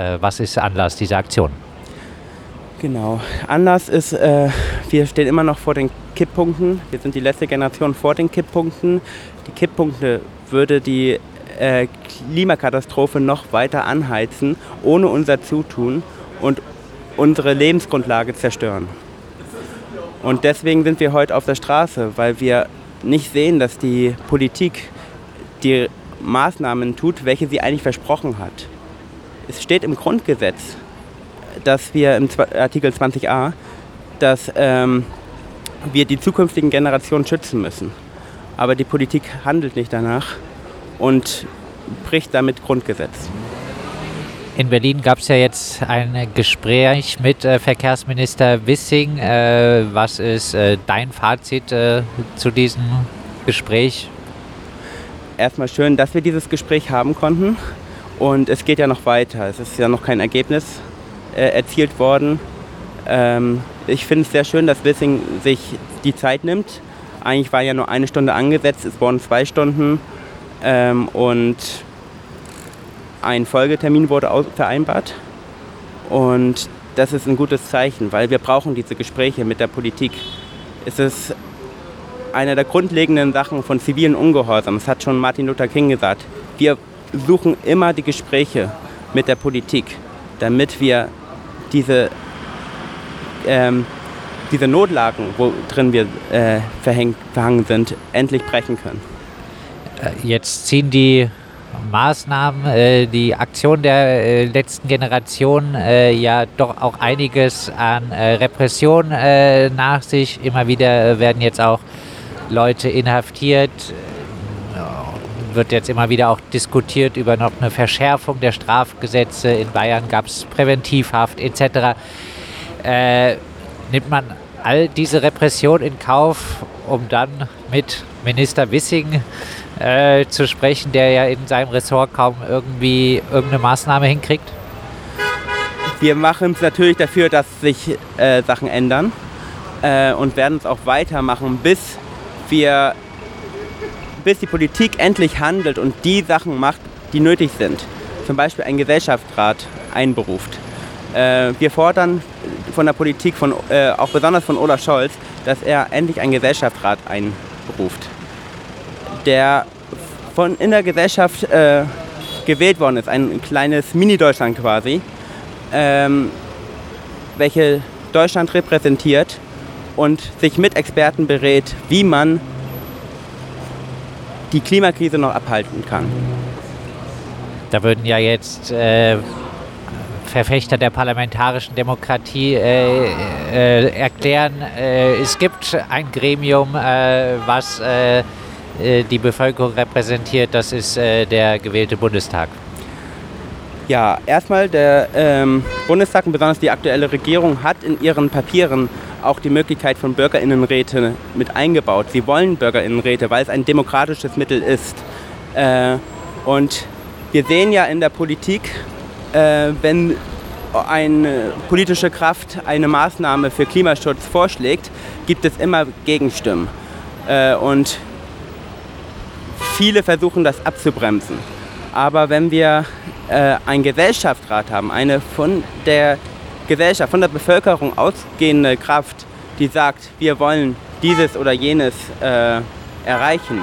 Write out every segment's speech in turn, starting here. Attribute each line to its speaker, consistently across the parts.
Speaker 1: Äh, was ist Anlass dieser Aktion?
Speaker 2: Genau. Anlass ist, äh, wir stehen immer noch vor den Kipppunkten. Wir sind die letzte Generation vor den Kipppunkten. Die Kipppunkte würde die äh, Klimakatastrophe noch weiter anheizen, ohne unser Zutun und unsere Lebensgrundlage zerstören. Und deswegen sind wir heute auf der Straße, weil wir nicht sehen, dass die Politik die Maßnahmen tut, welche sie eigentlich versprochen hat. Es steht im Grundgesetz, dass wir im Artikel 20a, dass ähm, wir die zukünftigen Generationen schützen müssen. Aber die Politik handelt nicht danach und bricht damit Grundgesetz.
Speaker 1: In Berlin gab es ja jetzt ein Gespräch mit äh, Verkehrsminister Wissing. Äh, was ist äh, dein Fazit äh, zu diesem Gespräch?
Speaker 2: Erstmal schön, dass wir dieses Gespräch haben konnten. Und es geht ja noch weiter. Es ist ja noch kein Ergebnis äh, erzielt worden. Ähm, ich finde es sehr schön, dass Wissing sich die Zeit nimmt. Eigentlich war ja nur eine Stunde angesetzt, es wurden zwei Stunden. Ähm, und ein Folgetermin wurde vereinbart. Und das ist ein gutes Zeichen, weil wir brauchen diese Gespräche mit der Politik. Es ist eine der grundlegenden Sachen von zivilen Ungehorsam. Das hat schon Martin Luther King gesagt. Wir suchen immer die Gespräche mit der Politik, damit wir diese, ähm, diese Notlagen, wo drin wir äh, verhängt, verhangen sind, endlich brechen können.
Speaker 1: Äh, jetzt ziehen die Maßnahmen, äh, die Aktion der äh, letzten Generation äh, ja doch auch einiges an äh, Repression äh, nach sich. Immer wieder werden jetzt auch Leute inhaftiert. Wird jetzt immer wieder auch diskutiert über noch eine Verschärfung der Strafgesetze. In Bayern gab es Präventivhaft etc. Äh, nimmt man all diese Repression in Kauf, um dann mit Minister Wissing äh, zu sprechen, der ja in seinem Ressort kaum irgendwie irgendeine Maßnahme hinkriegt?
Speaker 2: Wir machen es natürlich dafür, dass sich äh, Sachen ändern äh, und werden es auch weitermachen, bis wir, bis die Politik endlich handelt und die Sachen macht, die nötig sind. Zum Beispiel ein Gesellschaftsrat einberuft. Äh, wir fordern von der Politik, von, äh, auch besonders von Olaf Scholz, dass er endlich einen Gesellschaftsrat einberuft der von in der Gesellschaft äh, gewählt worden ist, ein kleines Mini-Deutschland quasi, ähm, welche Deutschland repräsentiert und sich mit Experten berät, wie man die Klimakrise noch abhalten kann.
Speaker 1: Da würden ja jetzt äh, Verfechter der parlamentarischen Demokratie äh, äh, erklären, äh, es gibt ein Gremium, äh, was äh, äh, die Bevölkerung repräsentiert, das ist äh, der gewählte Bundestag.
Speaker 2: Ja, erstmal der ähm, Bundestag und besonders die aktuelle Regierung hat in ihren Papieren auch die Möglichkeit von Bürgerinnenräte mit eingebaut. Sie wollen Bürgerinnenräte, weil es ein demokratisches Mittel ist. Äh, und wir sehen ja in der Politik, äh, wenn eine politische Kraft eine Maßnahme für Klimaschutz vorschlägt, gibt es immer Gegenstimmen. Äh, und viele versuchen das abzubremsen. Aber wenn wir äh, einen Gesellschaftsrat haben, eine von der Gesellschaft, von der Bevölkerung ausgehende Kraft, die sagt, wir wollen dieses oder jenes äh, erreichen,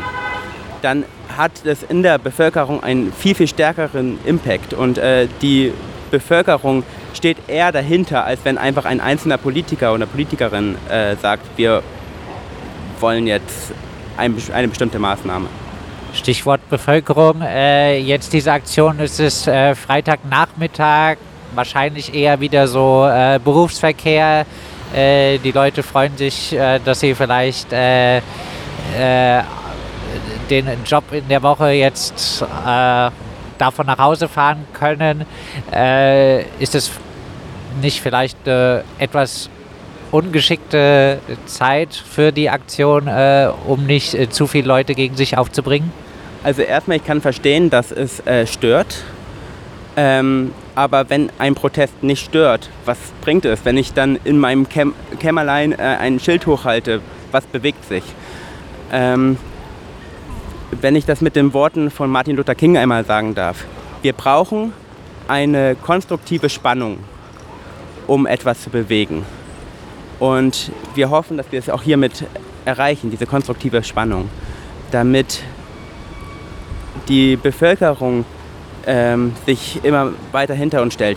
Speaker 2: dann hat es in der Bevölkerung einen viel, viel stärkeren Impact. Und äh, die Bevölkerung steht eher dahinter, als wenn einfach ein einzelner Politiker oder Politikerin äh, sagt, wir wollen jetzt ein, eine bestimmte Maßnahme.
Speaker 1: Stichwort Bevölkerung. Äh, jetzt diese Aktion ist es äh, Freitagnachmittag, wahrscheinlich eher wieder so äh, Berufsverkehr. Äh, die Leute freuen sich, äh, dass sie vielleicht äh, den Job in der Woche jetzt davon nach Hause fahren können. ist es nicht vielleicht etwas ungeschickte Zeit für die Aktion, äh, um nicht äh, zu viele Leute gegen sich aufzubringen?
Speaker 2: Also erstmal, ich kann verstehen, dass es äh, stört. Ähm, aber wenn ein Protest nicht stört, was bringt es, wenn ich dann in meinem Käm Kämmerlein äh, ein Schild hochhalte? Was bewegt sich? Ähm, wenn ich das mit den Worten von Martin Luther King einmal sagen darf. Wir brauchen eine konstruktive Spannung, um etwas zu bewegen. Und wir hoffen, dass wir es auch hiermit erreichen, diese konstruktive Spannung, damit die Bevölkerung ähm, sich immer weiter hinter uns stellt.